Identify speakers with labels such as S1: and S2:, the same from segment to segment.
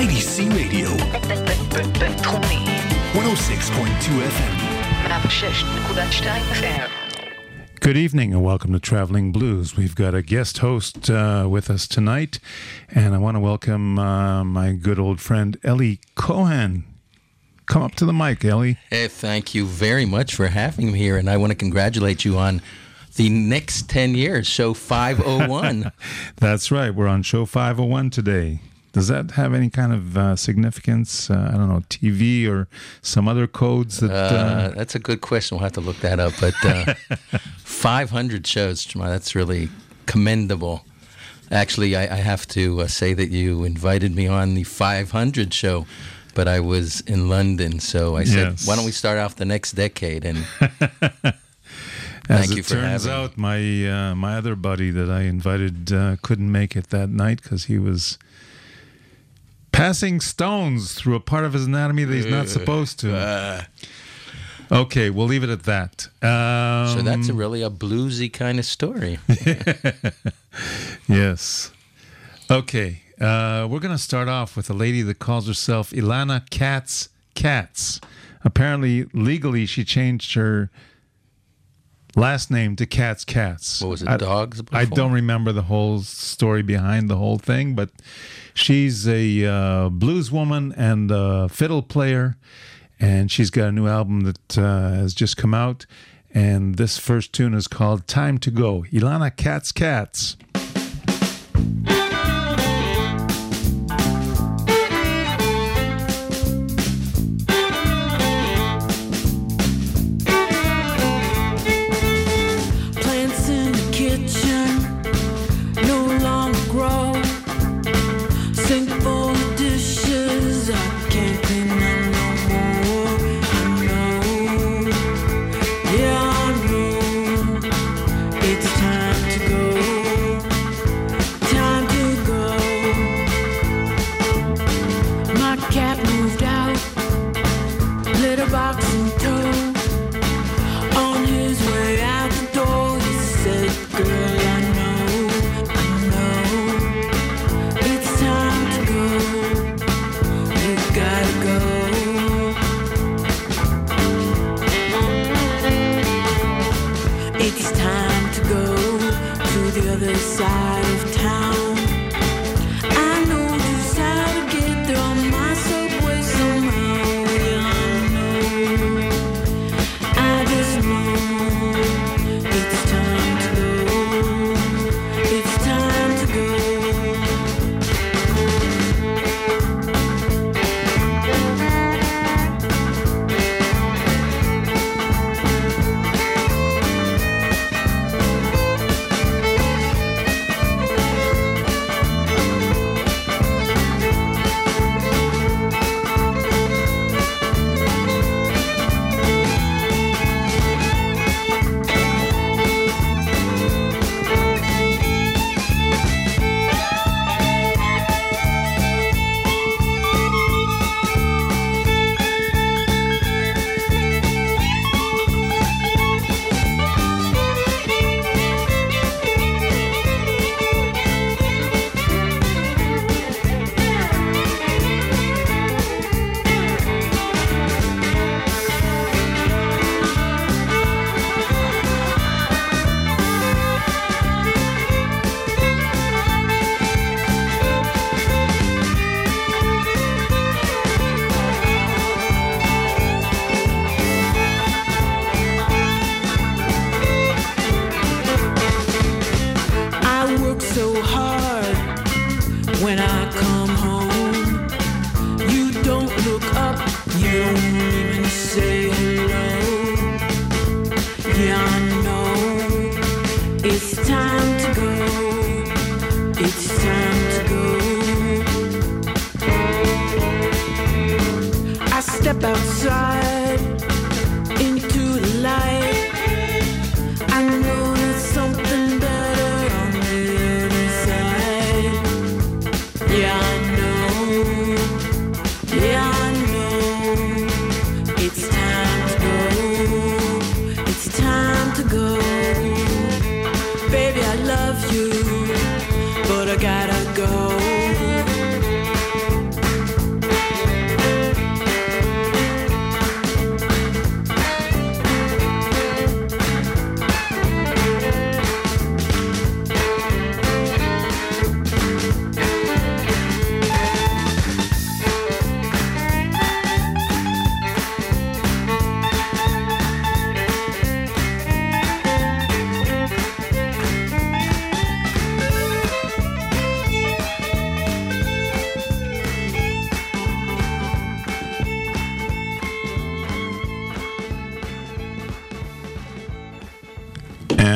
S1: IDC Radio. 106.2 FM.
S2: Good evening and welcome to Traveling Blues. We've got a guest host uh, with us tonight, and I want to welcome uh, my good old friend Elie Cohen. Come up to the mic, Elie.
S3: Hey, thank you very much for having me here, and I want to congratulate you on the next 10 years, show 501.
S2: That's right. We're on show 501 today. Does that have any kind of uh, significance? Uh, I don't know, TV or some other codes that.
S3: Uh,
S2: Uh,
S3: that's a good question. We'll have to look that up. But uh, 500 shows, Jamal, that's really commendable. Actually, I, I have to uh, say that you invited me on the 500 show, but I was in London. So I said,
S2: Yes.
S3: why don't we start off the next decade? And
S2: As
S3: Thank
S2: it
S3: you for
S2: turns
S3: me.
S2: out, my uh, my other buddy that I invited uh, couldn't make it that night because he was passing stones through a part of his anatomy that he's not supposed to.
S3: uh,
S2: Okay, we'll leave it at that. Um,
S3: so that's a really a bluesy kind of story.
S2: yes. Okay, uh, we're going to start off with a lady that calls herself Ilana Katz Katz. Apparently, legally, she changed her last name to Cat's Katz.
S3: What was it,
S2: I-
S3: dogs?
S2: I don't remember the whole story behind the whole thing, but she's a uh, blues woman and a fiddle player, and she's got a new album that uh, has just come out. And this first tune is called "Time to Go." Ilana Katz Katz.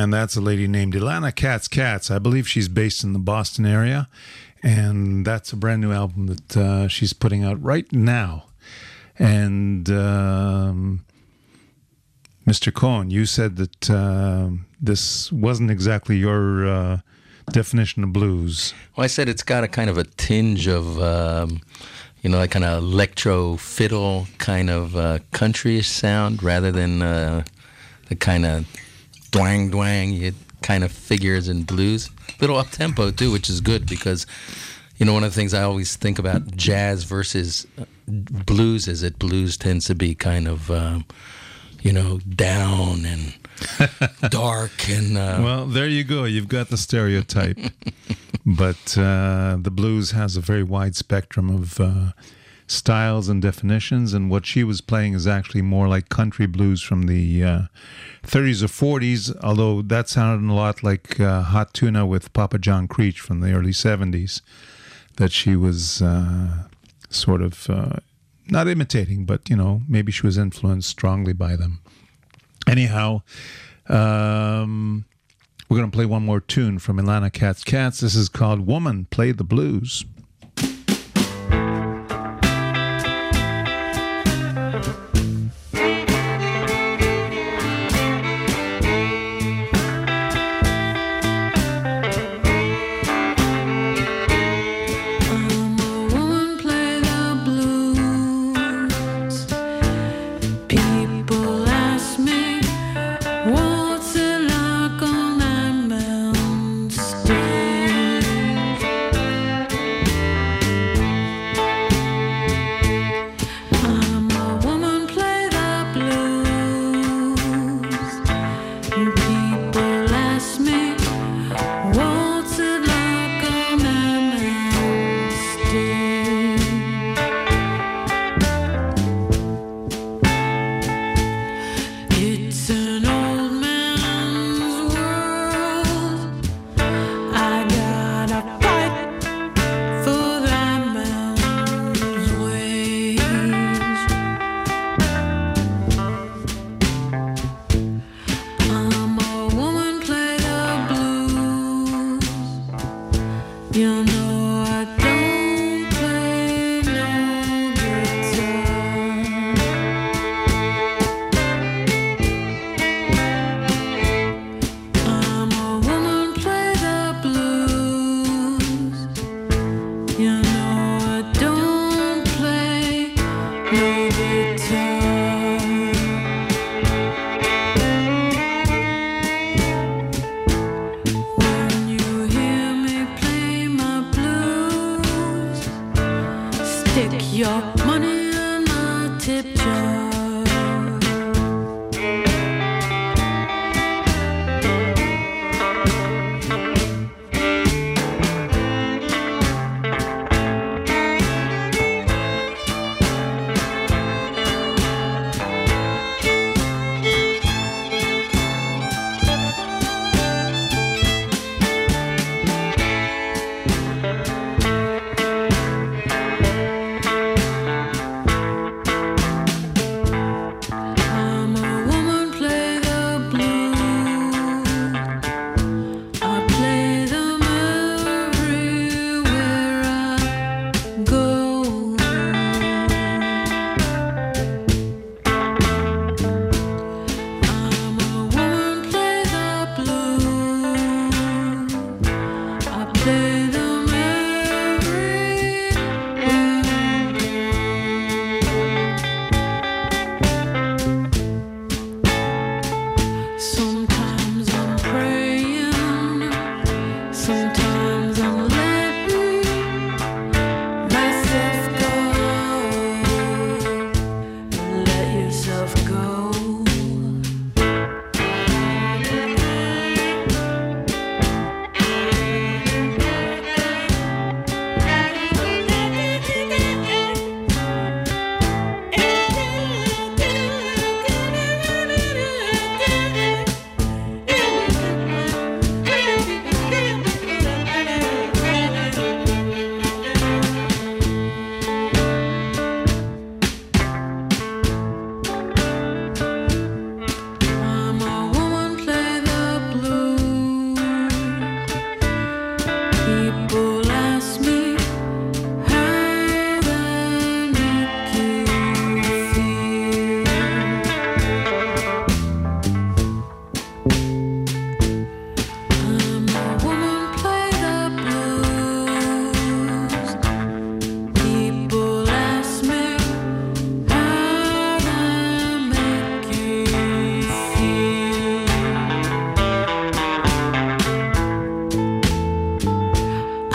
S2: That's a lady named Ilana Katz Katz. I believe she's based in the Boston area, and that's a brand new album that uh, she's putting out right now. And um, Mr. Cohen, you said that uh, this wasn't exactly your uh, definition of blues.
S3: Well, I said it's got a kind of a tinge of, um, you know, that kind of electro fiddle kind of uh, countryish sound rather than uh, the kind of dwang dwang you kind of figures in blues. Little up tempo too, which is good because, you know, one of the things I always think about jazz versus uh, blues is that blues tends to be kind of, um, you know, down and dark and. Uh,
S2: Well, there you go. You've got the stereotype. but uh, the blues has a very wide spectrum of uh, styles and definitions. And what she was playing is actually more like country blues from the uh, 30s or 40s, although that sounded a lot like uh, Hot Tuna with Papa John Creach from the early 70s, that she was uh, sort of uh, not imitating, but, you know, maybe she was influenced strongly by them. Anyhow, um, we're going to play one more tune from Ilana Katz Katz. This is called Woman Play the Blues.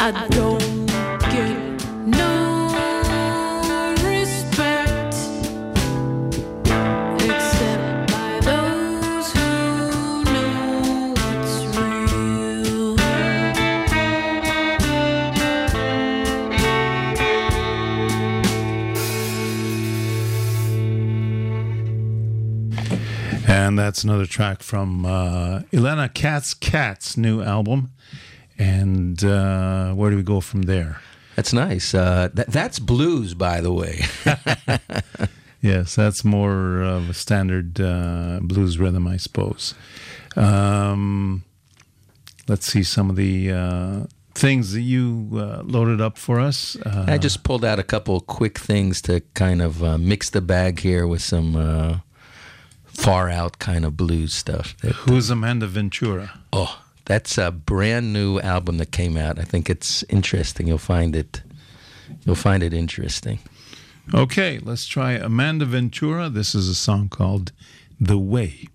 S4: I don't
S5: get no respect except by those who know what's real.
S6: And that's another track from uh, Ilana Katz Katz's new album. And uh, where do we go from there?
S3: That's nice. Uh, that, that's blues, by the way.
S6: Yes, that's more of a standard uh, blues rhythm, I suppose. Um, let's see some of the uh, things that you uh, loaded up for us. Uh,
S3: I just pulled out a couple quick things to kind of uh, mix the bag here with some uh, far out kind of blues stuff. That,
S6: who's Amanda Ventura?
S3: oh, that's a brand new album that came out. I think it's interesting. You'll find it. You'll find it interesting.
S6: Okay, let's try Amanda Ventura. This is a song called The Way.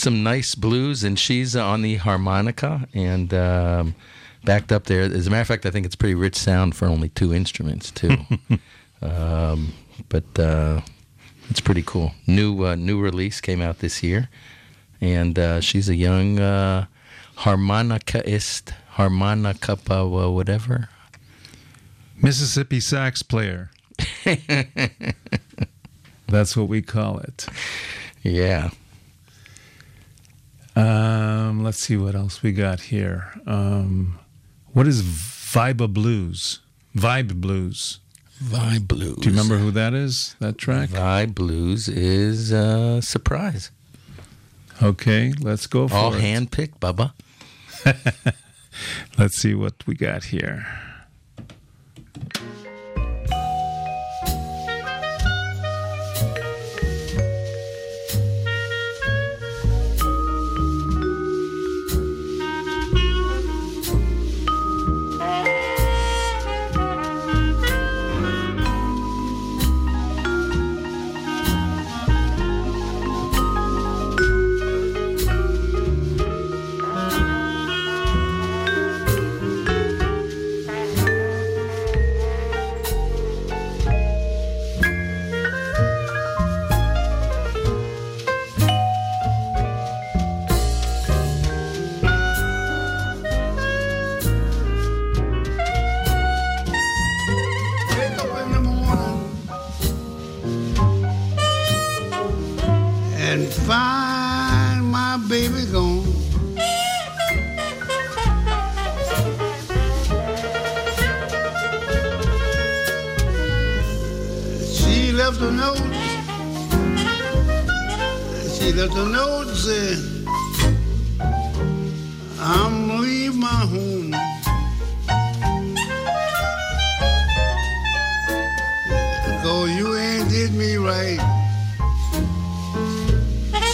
S3: Some nice blues, and she's uh, on the harmonica and um, backed up there. As a matter of fact, I think it's pretty rich sound for only two instruments too. um, but uh, it's pretty cool. New uh, new release came out this year, and uh, she's a young uh, harmonicaist, harmonica uh, whatever.
S6: Mississippi sax player. That's what we call it.
S3: Yeah.
S6: Um, let's see what else we got here. Um, what is Vibe Blues? Vibe Blues.
S3: Vibe Blues.
S6: Do you remember who that is? That track?
S3: Vibe Blues is uh, surprise.
S6: Okay, let's go for it.
S3: All
S6: it.
S3: handpicked, Bubba.
S6: Let's see what we got here.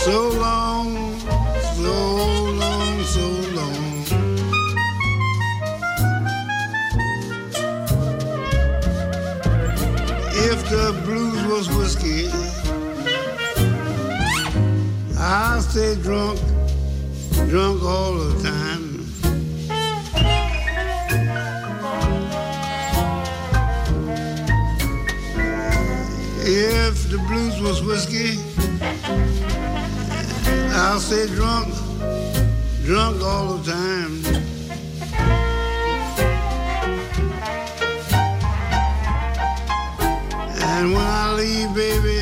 S7: So long, so long, so long. If the blues was whiskey, I'll stay drunk, drunk all the time. If the blues was whiskey, I'll stay drunk, drunk all the time. And when I leave, baby,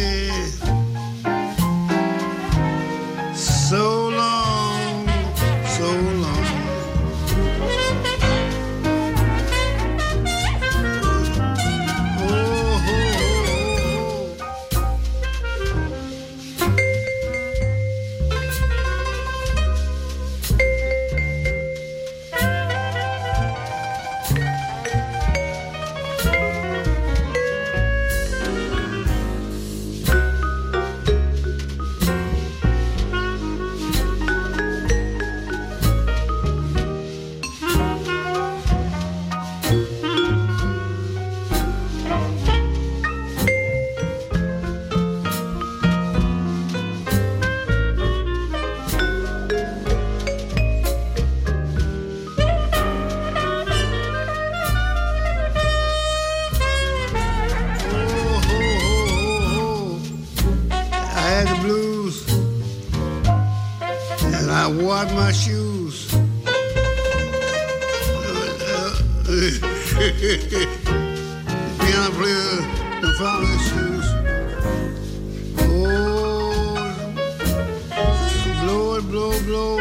S7: Player and found his shoes. Oh, blow blow, blow,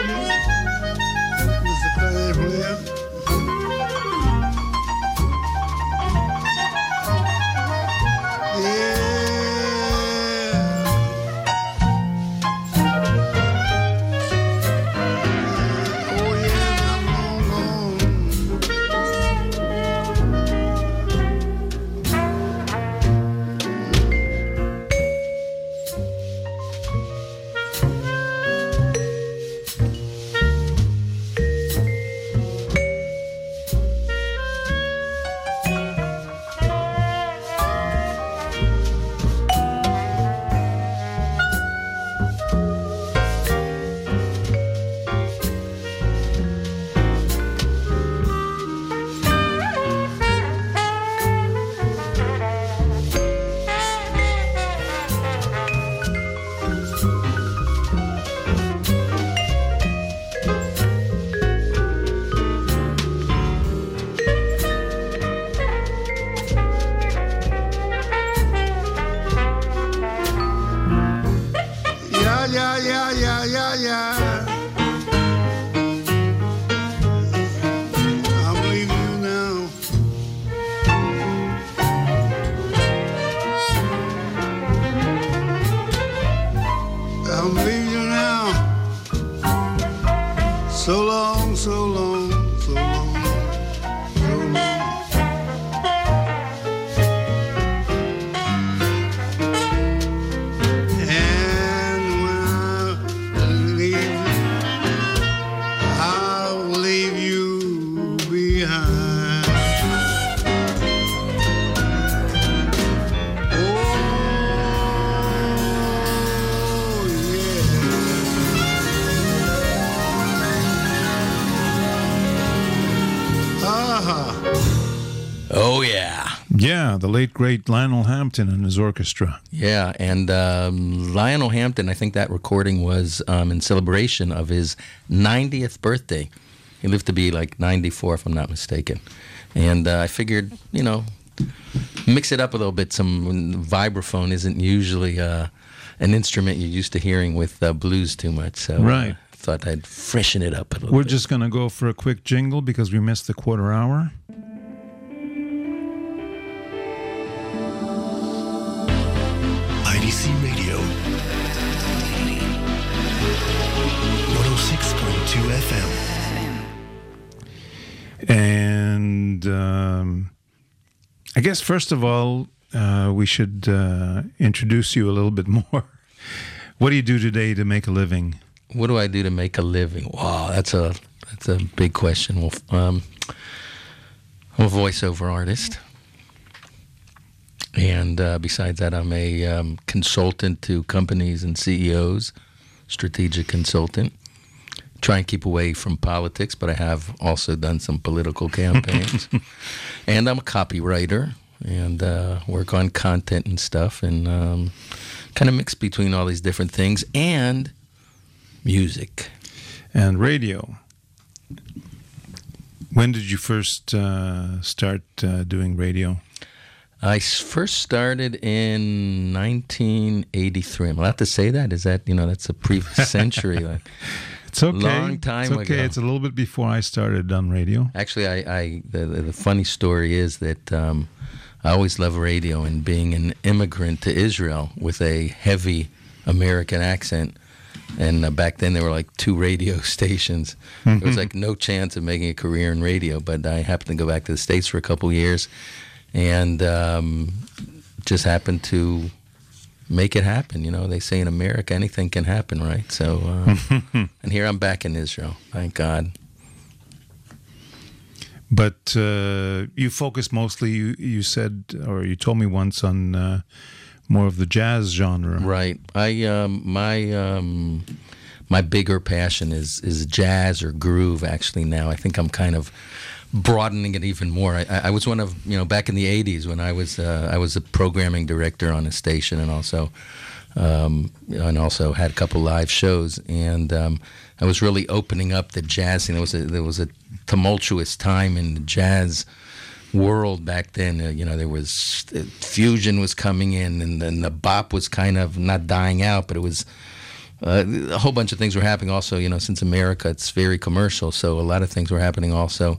S6: late great Lionel Hampton and his orchestra.
S3: Yeah, and um, Lionel Hampton, I think that recording was um, in celebration of his 90th birthday. He lived to be like 94, if I'm not mistaken. And uh, I figured, you know, mix it up a little bit. Some vibraphone isn't usually uh, an instrument you're used to hearing with uh, blues too much. So uh,
S6: Right.
S3: thought I'd freshen it up a little
S6: We're
S3: bit.
S6: just going to go for a quick jingle because we missed the quarter hour. IDC Radio.
S8: 106.2 FM.
S6: And um, I guess, first of all, uh, we should uh, introduce you a little bit more. what do you do today to make a living?
S3: What do I do to make a living? Wow, that's a that's a big question. Well, um, I'm a voiceover artist and uh, besides that, I'm a um, consultant to companies and CEOs, strategic consultant. Try and keep away from politics, but I have also done some political campaigns. and I'm a copywriter and uh, work on content and stuff, and um, kind of mix between all these different things and music.
S6: And radio. When did you first uh, start uh, doing radio?
S3: I first started in 1983. I'm allowed to say that? Is that you know that's a previous century? Like,
S6: It's okay.
S3: Long time
S6: it's okay.
S3: ago.
S6: It's a little bit before I started on radio.
S3: Actually, I, I the, the funny story is that um, I always love radio and being an immigrant to Israel with a heavy American accent. And uh, back then there were like two radio stations. There was like no chance of making a career in radio. But I happened to go back to the states for a couple years, and um, just happened to make it happen. You know, they say in America anything can happen, right? So, uh, and here I'm back in Israel. Thank God.
S6: But uh, you focus mostly, you, you said, or you told me once, on uh, more of the jazz genre.
S3: Right. I um, my um, my bigger passion is is jazz or groove. Actually, now I think I'm kind of broadening it even more. I, I was one of you know back in the '80s when I was uh, I was a programming director on a station and also um, and also had a couple live shows and um, I was really opening up the jazz scene. There was a there was a tumultuous time in the jazz world back then. Uh, you know, there was uh, fusion was coming in, and then the bop was kind of not dying out, but it was. Uh, a whole bunch of things were happening. Also, you know, since America, it's very commercial, so a lot of things were happening. Also,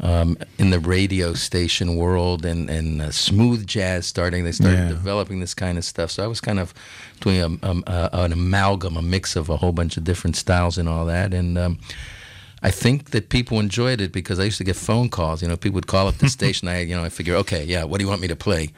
S3: um, in the radio station world and and uh, smooth jazz starting. They started
S6: Yeah.
S3: developing this kind of stuff. So I was kind of doing a, um, a, an amalgam, a mix of a whole bunch of different styles and all that, and. Um, I think that people enjoyed it because I used to get phone calls. You know, people would call up the station. I, you know, I figure, okay, yeah, what do you want me to play?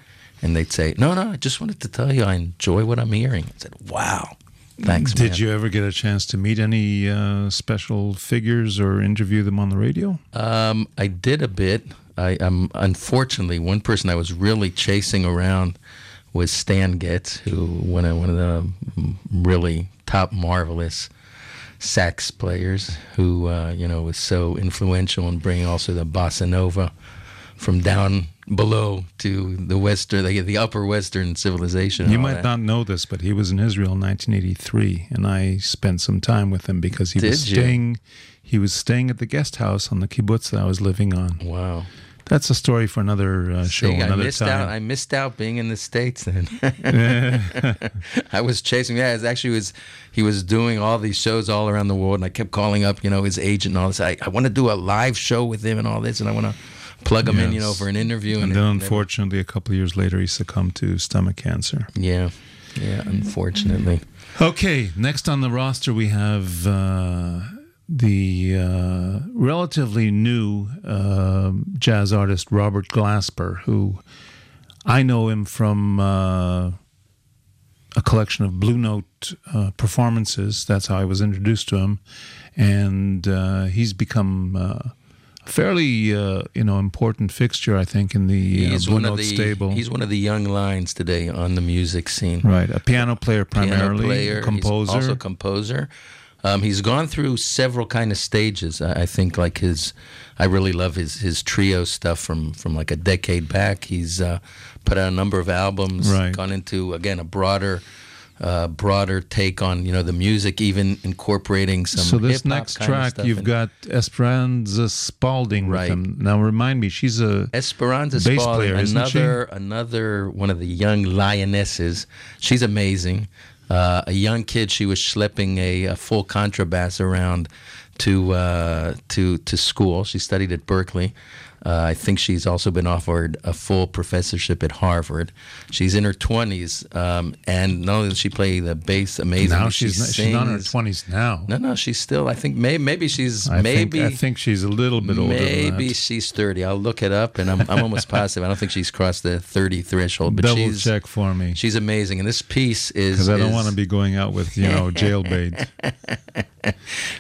S3: And they'd say, no, no, I just wanted to tell you I enjoy what I'm hearing. I said, wow, thanks,
S6: Did
S3: man.
S6: you ever get a chance to meet any uh, special figures or interview them on the radio?
S3: Um, I did a bit. I um, unfortunately one person I was really chasing around was Stan Getz, who one of one of the mm, really top marvelous sax players, who uh, you know was so influential in bringing also the bossa nova from down below to the western, the, the upper western civilization.
S6: You might
S3: that.
S6: not know this, but he was in Israel in 1983, and I spent some time with him because he was
S3: Did you?
S6: staying. He was staying at the guest house on the kibbutz that I was living on.
S3: Wow.
S6: That's a story for another uh, show,
S3: See, I
S6: another
S3: missed
S6: time.
S3: out. I missed out being in the states. Then I was chasing. Yeah, it actually was. He was doing all these shows all around the world, and I kept calling up, you know, his agent and all this. I, I want to do a live show with him and all this, and I want to plug him in, you know, for an interview.
S6: and
S3: it
S6: then, unfortunately, a couple of years later, he succumbed to stomach cancer.
S3: yeah, yeah. Unfortunately,
S6: Okay, next on the roster we have uh, the uh, relatively new uh, jazz artist Robert Glasper, who I know him from uh, a collection of Blue Note uh, performances. That's how I was introduced to him, and uh, he's become. Uh, Fairly, uh, you know, important fixture, I think, in the uh, Blue
S3: one
S6: Note
S3: of the
S6: stable.
S3: he's one of the young lions today on the music scene.
S6: right, a piano player
S3: piano
S6: primarily,
S3: player,
S6: composer.
S3: He's also composer. Um, he's gone through several kind of stages. I, I think like his, I really love his his trio stuff from from like a decade back. He's uh, put out a number of albums,
S6: Right.
S3: gone into again a broader. Uh, broader take on you know the music, even incorporating some.
S6: So this next
S3: kind
S6: track, you've got Esperanza Spalding with
S3: Right.
S6: him. Now remind me, she's a
S3: Esperanza
S6: bass
S3: Spalding,
S6: player,
S3: another another one of the young lionesses. She's amazing. Uh, a young kid, she was schlepping a, a full contrabass around to uh, to to school. She studied at Berklee. Uh, I think she's also been offered a full professorship at Harvard. She's in her 20s, um, and not only does she play the bass amazingly,
S6: now
S3: she
S6: she's not, she's not in her twenties now.
S3: No, no, she's still. I think maybe maybe she's
S6: I
S3: maybe
S6: think I think she's a little bit older.
S3: maybe she's 30. I'll look it up, and I'm I'm almost positive. I don't think she's crossed the 30 threshold, but
S6: double
S3: she's
S6: check for me
S3: she's amazing. And this piece is
S6: because I don't want to be going out with you know jailbait.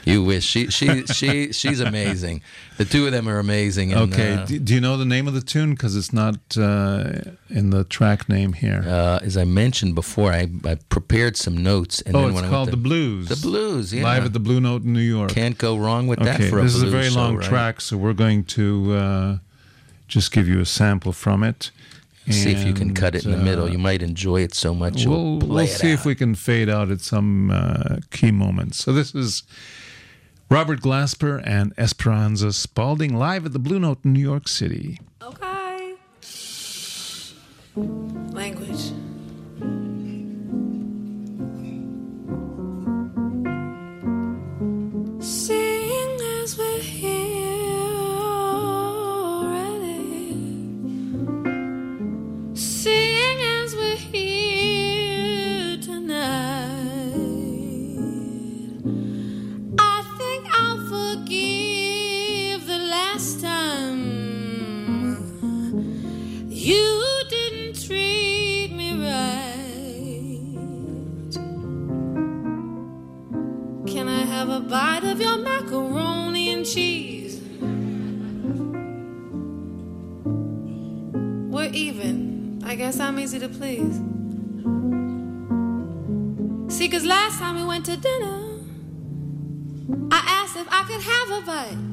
S3: You wish she she she she's amazing. The two of them are amazing. And,
S6: Okay,
S3: uh,
S6: do, do you know the name of the tune? Because it's not uh, in the track name here.
S3: uh, as I mentioned before, I, I prepared some notes, and
S6: oh,
S3: then
S6: it's
S3: when I
S6: called the
S3: to,
S6: Blues.
S3: The Blues, yeah.
S6: Live at the Blue Note in New York.
S3: Can't go wrong with that
S6: okay,
S3: for a
S6: this is a very
S3: show,
S6: long
S3: right?
S6: track, so we're going to uh, just give you a sample from it.
S3: See if you can cut it in the middle.
S6: uh,
S3: You might enjoy it so much.
S6: We'll, we'll see if we can fade out at some uh, key moments. So this is Robert Glasper and Esperanza Spalding live at the Blue Note in New York City.
S5: Okay. Language. Can I have a bite of your macaroni and cheese? We're even. I guess I'm easy to please. See, cause last time we went to dinner, I asked if I could have a bite.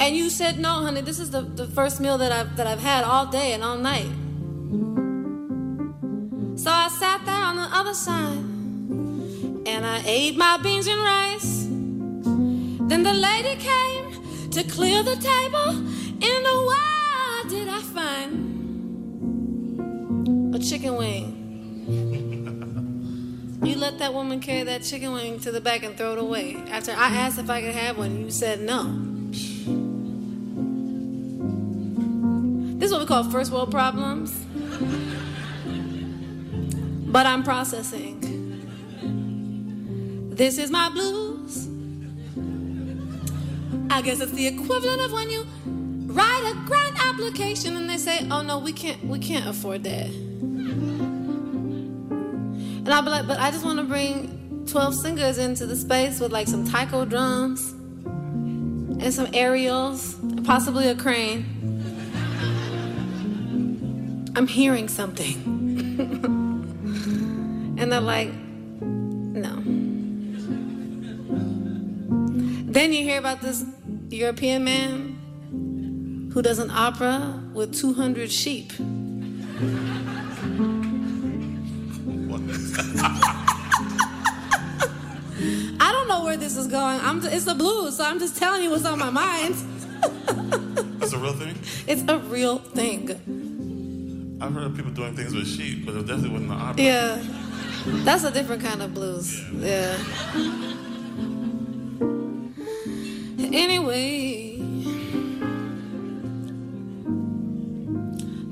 S5: And you said no, honey. This is the, the first meal that I've that I've had all day and all night. So I sat there on the other side and I ate my beans and rice. Then the lady came to clear the table. And oh, what did I find? A chicken wing. You let that woman carry that chicken wing to the back and throw it away. After I asked if I could have one, you said no. This is what we call first world problems. But I'm processing. This is my blues. I guess it's the equivalent of when you write a grant application and they say, "Oh no, we can't, we can't afford that." And I'll be like, "But I just want to bring 12 singers into the space with like some taiko drums and some aerials, and possibly a crane." I'm hearing something. and they're like, no. Then you hear about this European man who does an opera with 200 sheep. I don't know where this is going. I'm it's the blues, so I'm just telling you what's on my mind.
S9: It's a real thing.
S5: It's a real thing.
S9: I've heard of people doing things with sheep, but it definitely wasn't the opera.
S5: Yeah. That's a different kind of blues. Yeah. Anyway,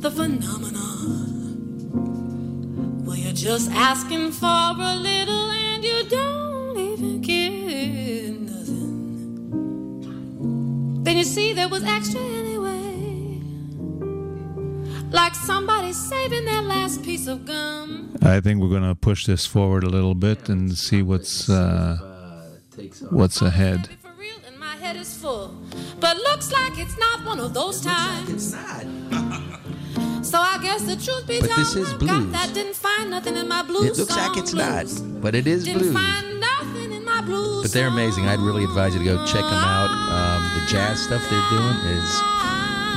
S5: the phenomenon Well, you're just asking for a little and you don't even get nothing. Then you see there was extra anyway. Like somebody saving their last piece of gum.
S6: I think we're going to push this forward a little bit and see what's uh, what's ahead.
S5: Looks like it's not one of those times. So I guess the truth be
S3: But
S5: told,
S3: this is
S5: I
S3: blues.
S5: got that didn't find nothing in my blues.
S3: It looks like
S5: song
S3: it's not, but it is
S5: Didn't
S3: blues.
S5: find nothing in my blues.
S3: But they're amazing. I'd really advise you to go check them out. Um, the jazz stuff they're doing is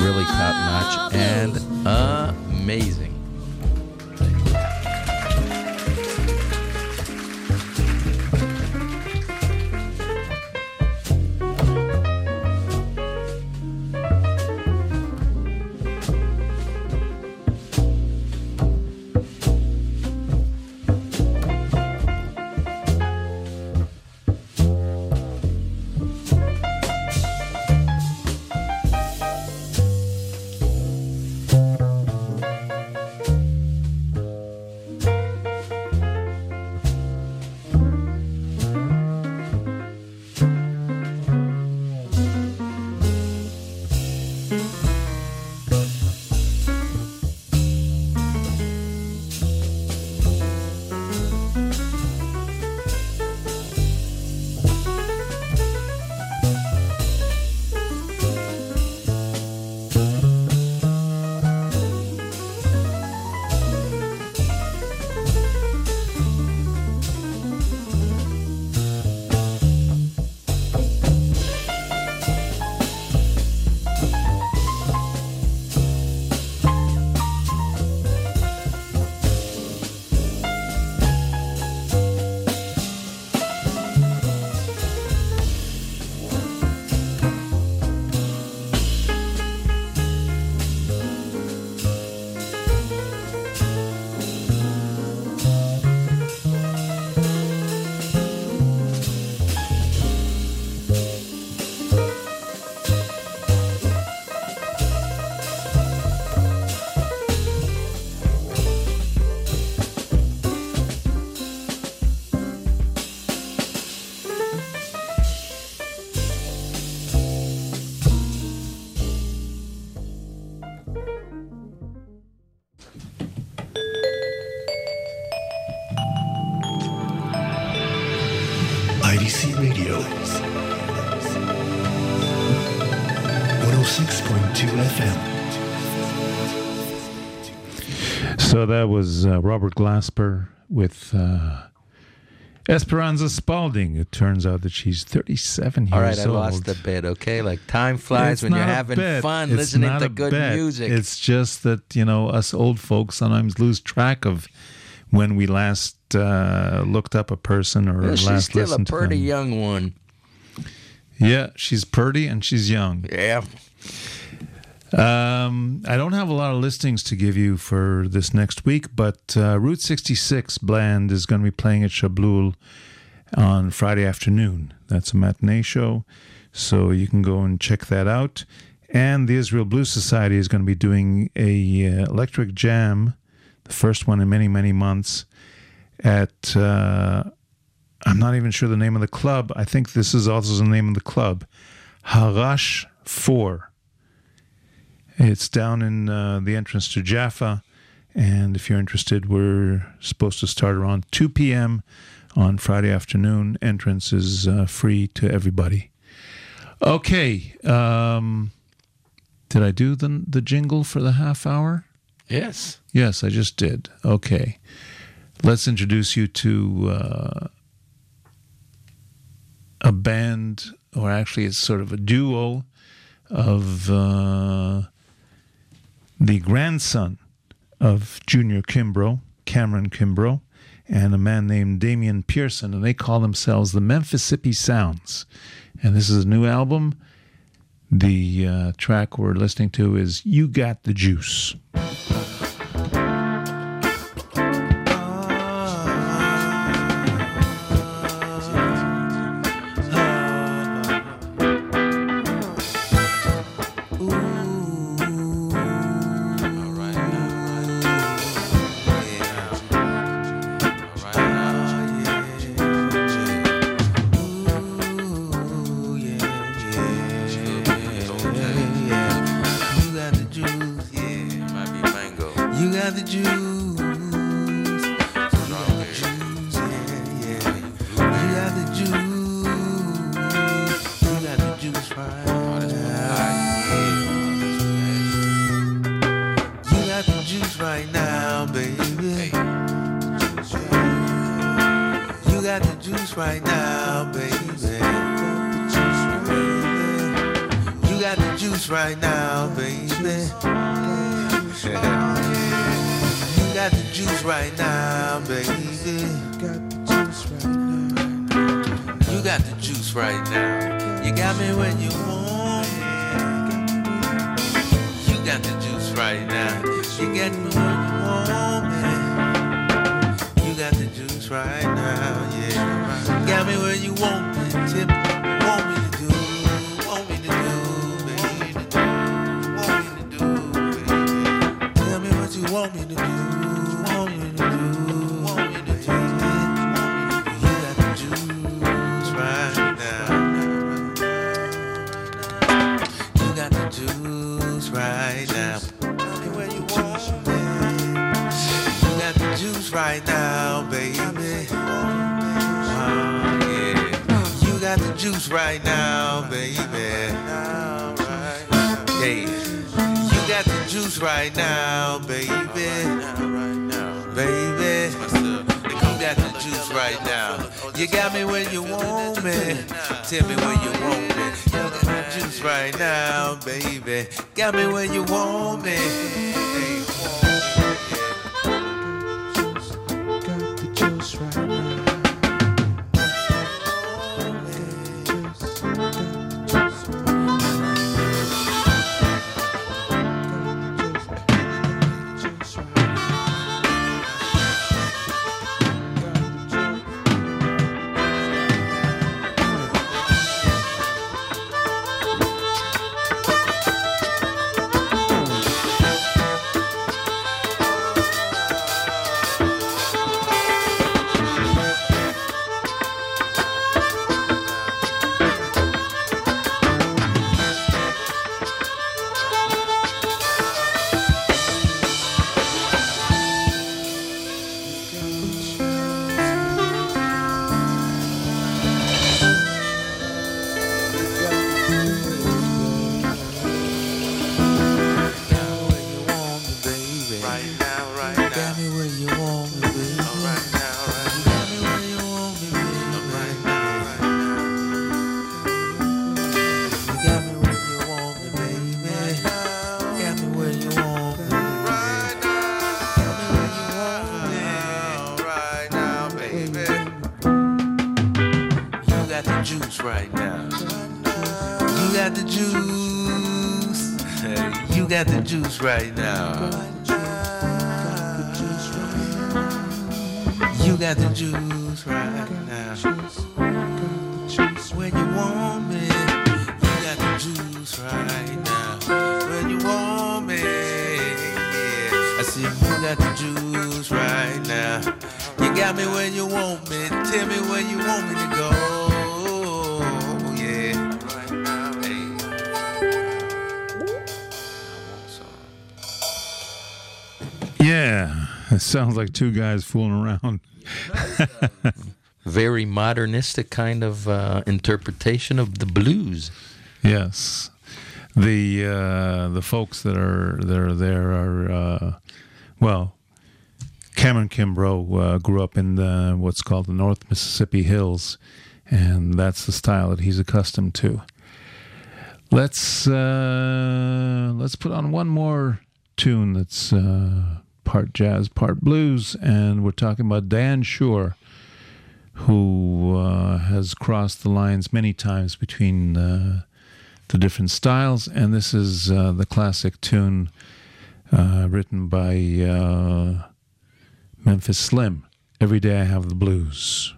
S3: really top notch and amazing.
S6: That was uh, Robert Glasper with uh, Esperanza Spalding. It turns out that she's 37 years old.
S3: All right, I
S6: old.
S3: lost the bit. Okay, like time flies
S6: It's
S3: when you're having
S6: bet.
S3: fun
S6: It's
S3: listening to good
S6: bet.
S3: music.
S6: It's just that you know us old folks sometimes lose track of when we last uh, looked up a person or
S3: she's
S6: last
S3: still a
S6: listened
S3: pretty young one.
S6: Yeah, she's pretty and she's young.
S3: Yeah.
S6: Um, I don't have a lot of listings to give you for this next week, but uh, Route 66 Bland is going to be playing at Shablul on Friday afternoon. That's a matinee show, so you can go and check that out. And the Israel Blues Society is going to be doing a uh, electric jam, the first one in many many months, at uh, I'm not even sure the name of the club. I think this is also the name of the club, Harash Four. It's down in uh, the entrance to Jaffa. And if you're interested, we're supposed to start around 2 p.m. on Friday afternoon. Entrance is uh, free to everybody. Okay. Um, did I do the, the jingle for the half hour?
S3: Yes.
S6: Yes, I just did. Okay. Let's introduce you to uh, a band, or actually, it's sort of a duo of uh, the grandson of Junior Kimbrough, Cameron Kimbrough, and a man named Damian Pearson, and they call themselves the Memphissippi Sounds. And this is a new album. The uh, track we're listening to is You Got the Juice.
S10: Juice right now, baby. You got the juice right now, baby. You got the juice right now, baby. You got the juice right now. You got me when you want me. You got the juice right now. You get me when you want me. You got the juice right now, got me where you want the juice right now, baby. Baby. You got the juice right now. You got me when you want me. Tell me when you want me. You got the juice right now, baby. Got me when you want me.
S11: Sounds like two guys fooling around.
S3: Very modernistic kind of uh, interpretation of the blues.
S11: Yes, the uh, the folks that are that are there are uh, well. Cameron Kimbrough uh, grew up in the, what's called the North Mississippi Hills, and that's the style that he's accustomed to. Let's uh, let's put on one more tune that's uh, part jazz, part blues, and we're talking about Diane Schuur, who uh, has crossed the lines many times between uh, the different styles, and this is uh, the classic tune uh, written by uh, Memphis Slim. Every day I have the blues.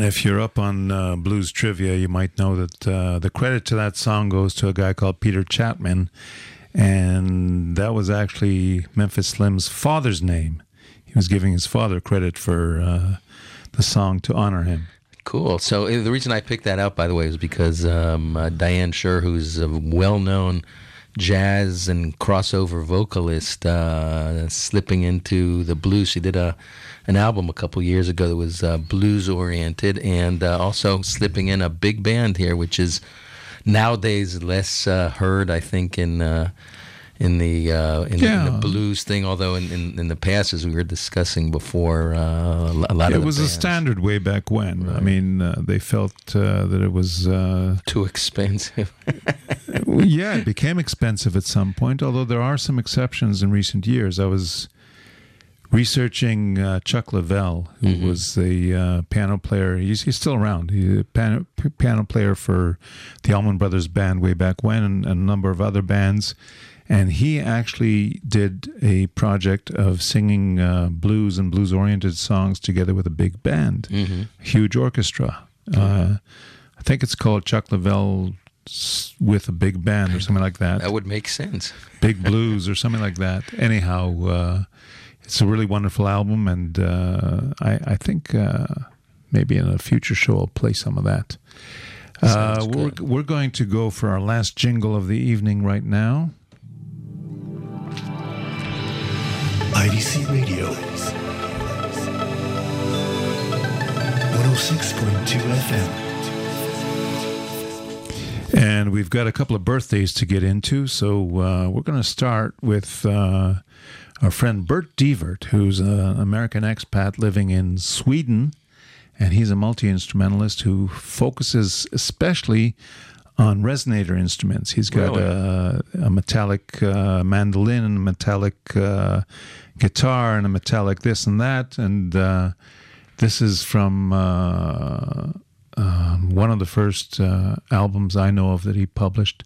S6: And
S11: if you're up on uh, blues trivia, you might know that uh, the credit to that song goes to a guy called Peter Chatman, and that was actually Memphis Slim's father's name. He was giving his father credit for uh, the song to honor him.
S3: Cool. So uh, the reason I picked that out, by the way, is because um, uh, Diane Schuur, who's a well-known jazz and crossover vocalist, uh, slipping into the blues. She did a an album a couple years ago that was uh, blues oriented, and uh, also slipping in a big band here, which is nowadays less uh, heard, I think, in. In the, uh, in, the in the blues thing, although in, in, in the past, as we were discussing before, uh, a lot
S6: it
S3: of the
S6: was a standard way back when. I mean, uh, they felt uh, that it was. Uh,
S3: too expensive.
S6: Yeah, it became expensive at some point, although there are some exceptions in recent years. I was researching uh, Chuck Leavell, who was the uh, piano player. He's, he's still around. He's a piano, piano player for the Allman Brothers Band way back when and, and a number of other bands. And he actually did a project of singing uh, blues and blues oriented songs together with a big band, a huge orchestra. Uh, I think it's called Chuck Leavell with a big band or something like that.
S3: that would make sense.
S6: Big blues or something like that. Anyhow, uh, it's a really wonderful album, and uh, I, I think uh, maybe in a future show I'll play some of that. Uh, we're, we're going to go for our last jingle of the evening right now.
S8: IDC Radio. 106.2 FM.
S6: And we've got a couple of birthdays to get into, so uh, we're going to start with uh, our friend Bert Deivert, who's an American expat living in Sweden, and he's a multi instrumentalist who focuses especially on resonator instruments. He's got
S3: Really?
S6: a, a metallic uh, mandolin and a metallic uh, guitar and a metallic this and that, and uh, this is from. Uh, um, one of the first uh, albums I know of that he published,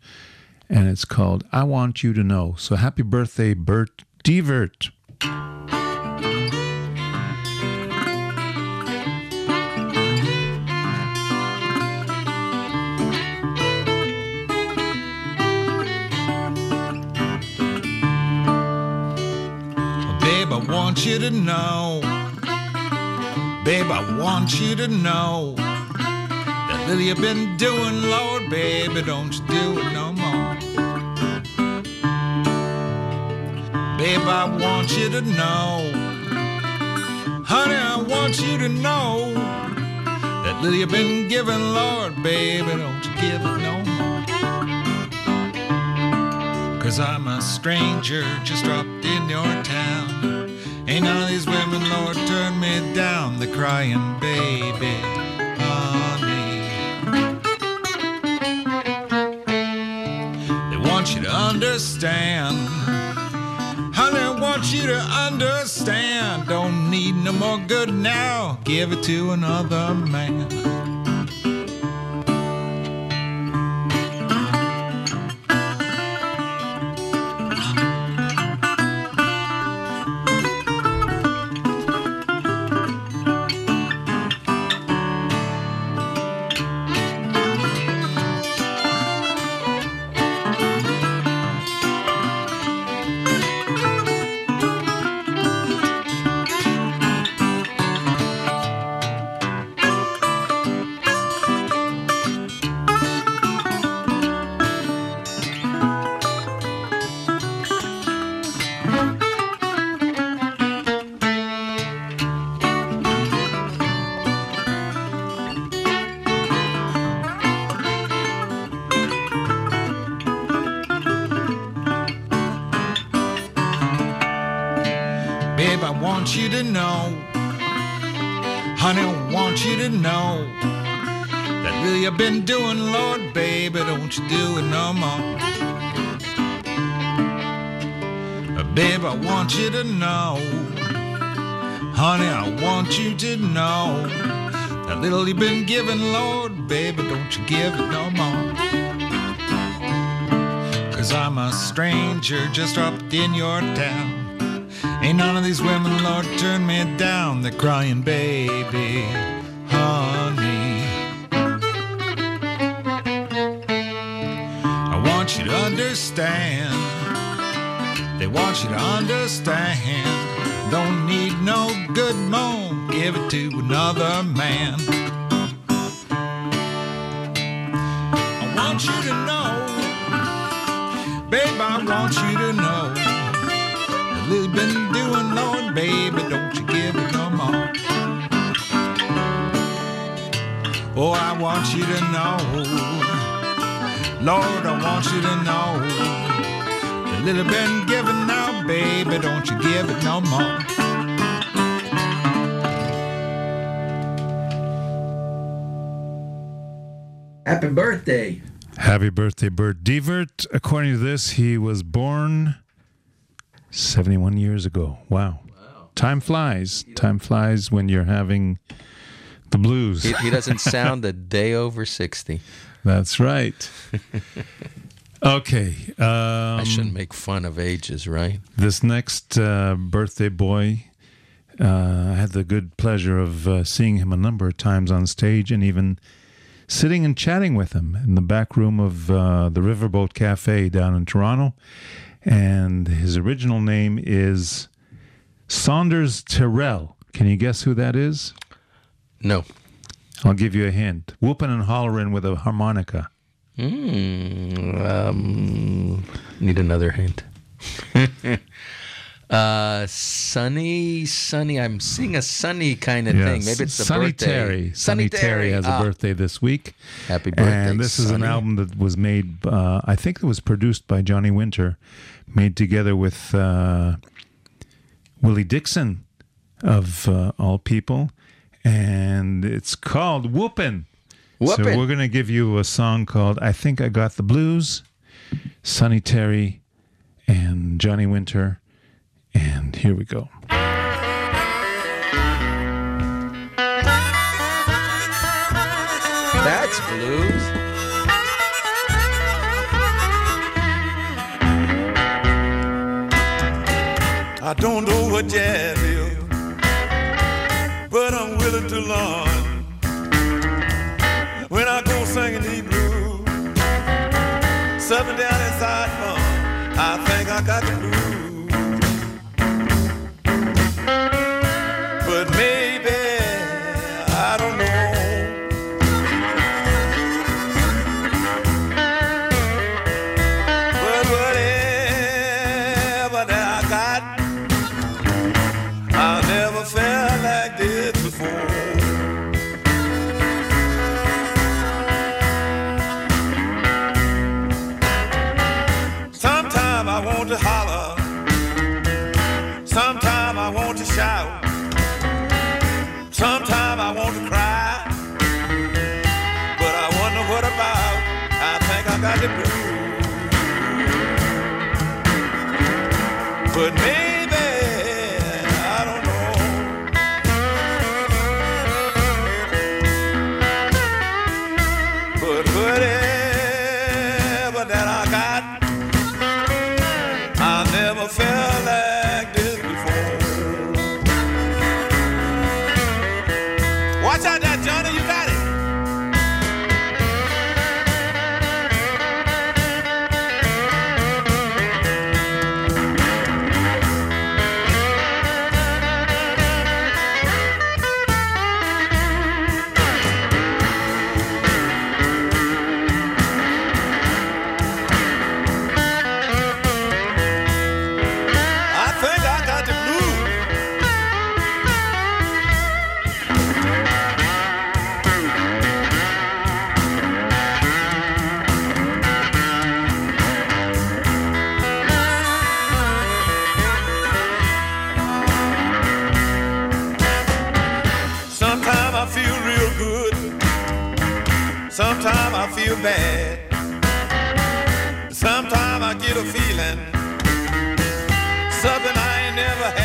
S6: and it's called "I Want You to Know." So happy birthday, Bert
S12: Deivert! Want you to know. Babe, I want you to know that little you've been doing, Lord, baby, don't you do it no more. Babe, I want you to know. Honey, I want you to know that little you've been giving, Lord, baby, don't you give it no more. Cause I'm a stranger just dropped in your town. Ain't none of these women, Lord, turn me down. They're crying, baby, honey. They want you to understand. Honey, want you to understand. Don't need no more good now. Give it to another man. Want you to know. Honey, I want you to know that little you've been giving, Lord, baby, don't you give it no more. Cause I'm a stranger just dropped in your town. Ain't none of these women, Lord, turn me down. They're crying, baby, honey. I want you to understand. Want you to understand. Don't need no good moan. Give it to another man. I want you to know. Babe, I want you to know. The little been doing, Lord, baby, don't you give it no more. Oh, I want you to know. Lord, I want you to know. The little been given now, baby, don't you give it no more.
S13: Happy birthday.
S6: Happy birthday, Bert Deivert. According to this, he was born 71 years ago. Wow. Time flies. Time flies when you're having the blues.
S3: He, he doesn't sound a day over 60.
S6: That's right. Okay. Um,
S3: I shouldn't make fun of ages, right?
S6: This next uh, birthday boy, uh, I had the good pleasure of uh, seeing him a number of times on stage and even sitting and chatting with him in the back room of uh, the Riverboat Cafe down in Toronto. And his original name is Saunders Terrell. Can you guess who that is?
S3: No.
S6: I'll give you a hint. Whooping and hollering with a harmonica.
S3: Mm, um, need another hint. uh, sunny, sunny. I'm seeing a sunny kind of thing. Maybe it's the
S6: Sonny
S3: birthday.
S6: Terry. Sonny Terry has a
S3: Ah,
S6: birthday this week.
S3: Happy birthday!
S6: And this is an album that was made, uh, I think it was produced by Johnny Winter, made together with uh, Willie Dixon, of uh, all people. And it's called Whoopin'. So we're going to give you a song called I Think I Got the Blues, Sonny Terry, and Johnny Winter. And here we go.
S3: That's blues.
S14: I don't know what jazz is, but I'm willing to learn. Singing blues, something down inside me, I think I got the blues. Bad. Sometimes I get a feeling something I ain't never had.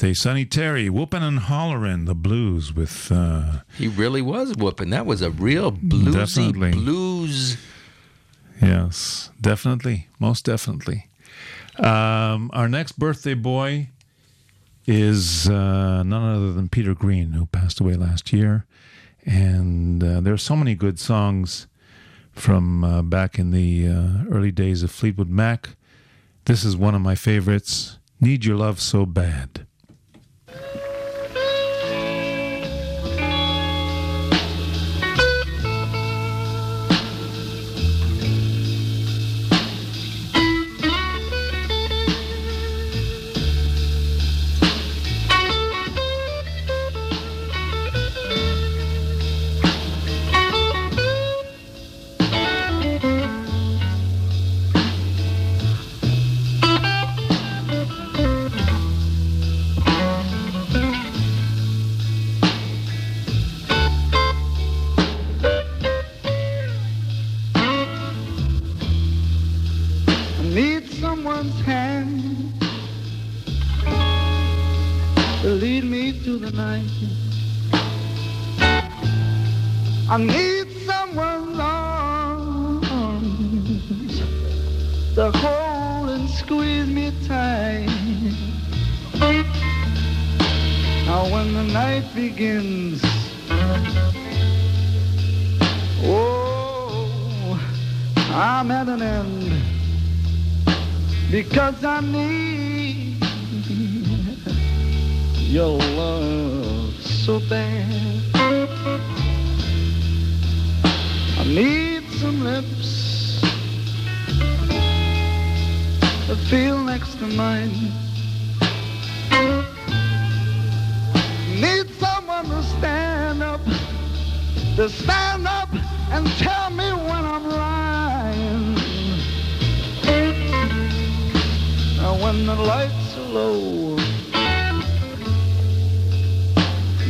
S6: Birthday, Sonny Terry. whooping and hollering the blues with. Uh,
S3: He really was whooping. That was a real bluesy
S6: Definitely.
S3: blues.
S6: yes, definitely. Most definitely. Um, our next birthday boy is uh, none other than Peter Green, who passed away last year. And uh, there are so many good songs from uh, back in the uh, early days of Fleetwood Mac. This is one of my favorites Need Your Love So Bad.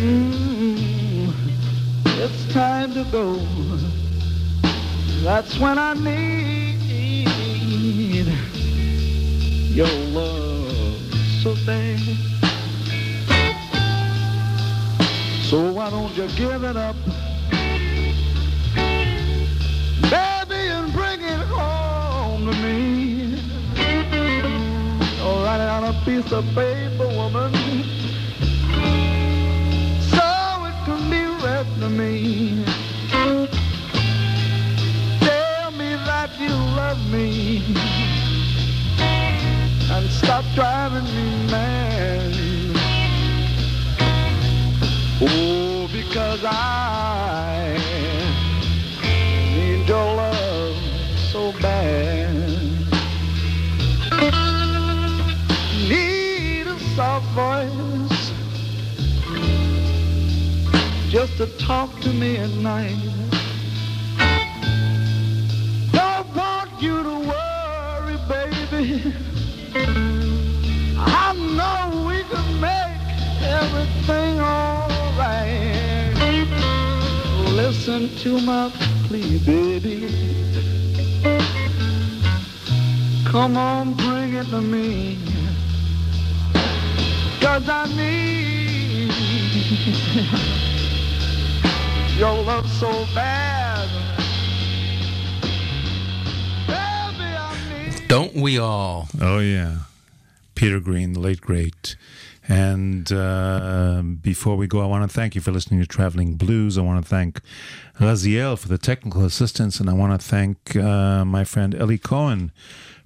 S15: Mm, it's time to go. That's when I need your love so bad. So why don't you give it up, baby, and bring it home to me? Piece of paper, woman, so it can be read to me. Tell me that you love me and stop driving me mad. Oh, because I just to talk to me at night. Don't want you to worry, baby. I know we can make everything alright. Listen to my plea, baby. Come on, bring it to me. Cause I need your love so bad. Baby,
S3: Don't we all?
S6: Oh yeah, Peter Green, the late great. And uh, before we go, I want to thank you for listening to Traveling Blues. I want to thank Raziel for the technical assistance, and I want to thank uh, my friend Elie Cohen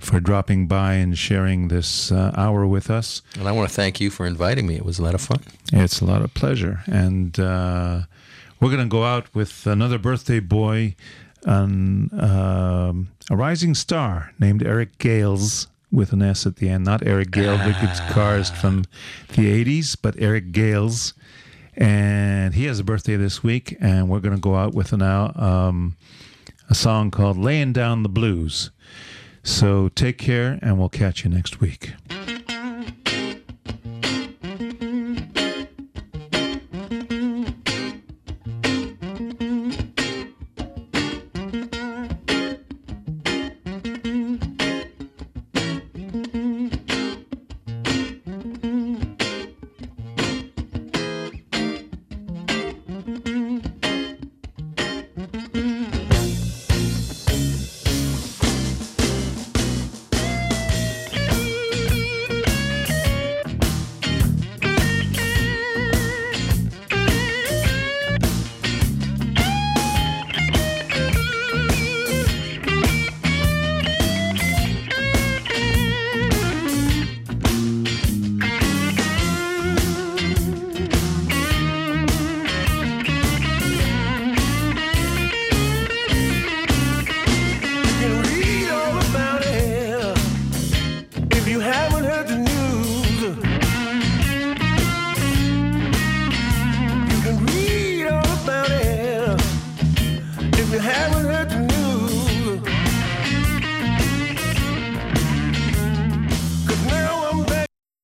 S6: for dropping by and sharing this uh, hour with us.
S3: And I want to thank you for inviting me. It was a lot of fun.
S6: It's a lot of pleasure. And uh, we're going to go out with another birthday boy, an, um, a rising star named Eric Gales with an S at the end. Not Eric Gale, the guitarist from the 80s, but Eric Gales. And he has a birthday this week, and we're going to go out with an, um, a song called Laying Down the Blues. So take care, and we'll catch you next week.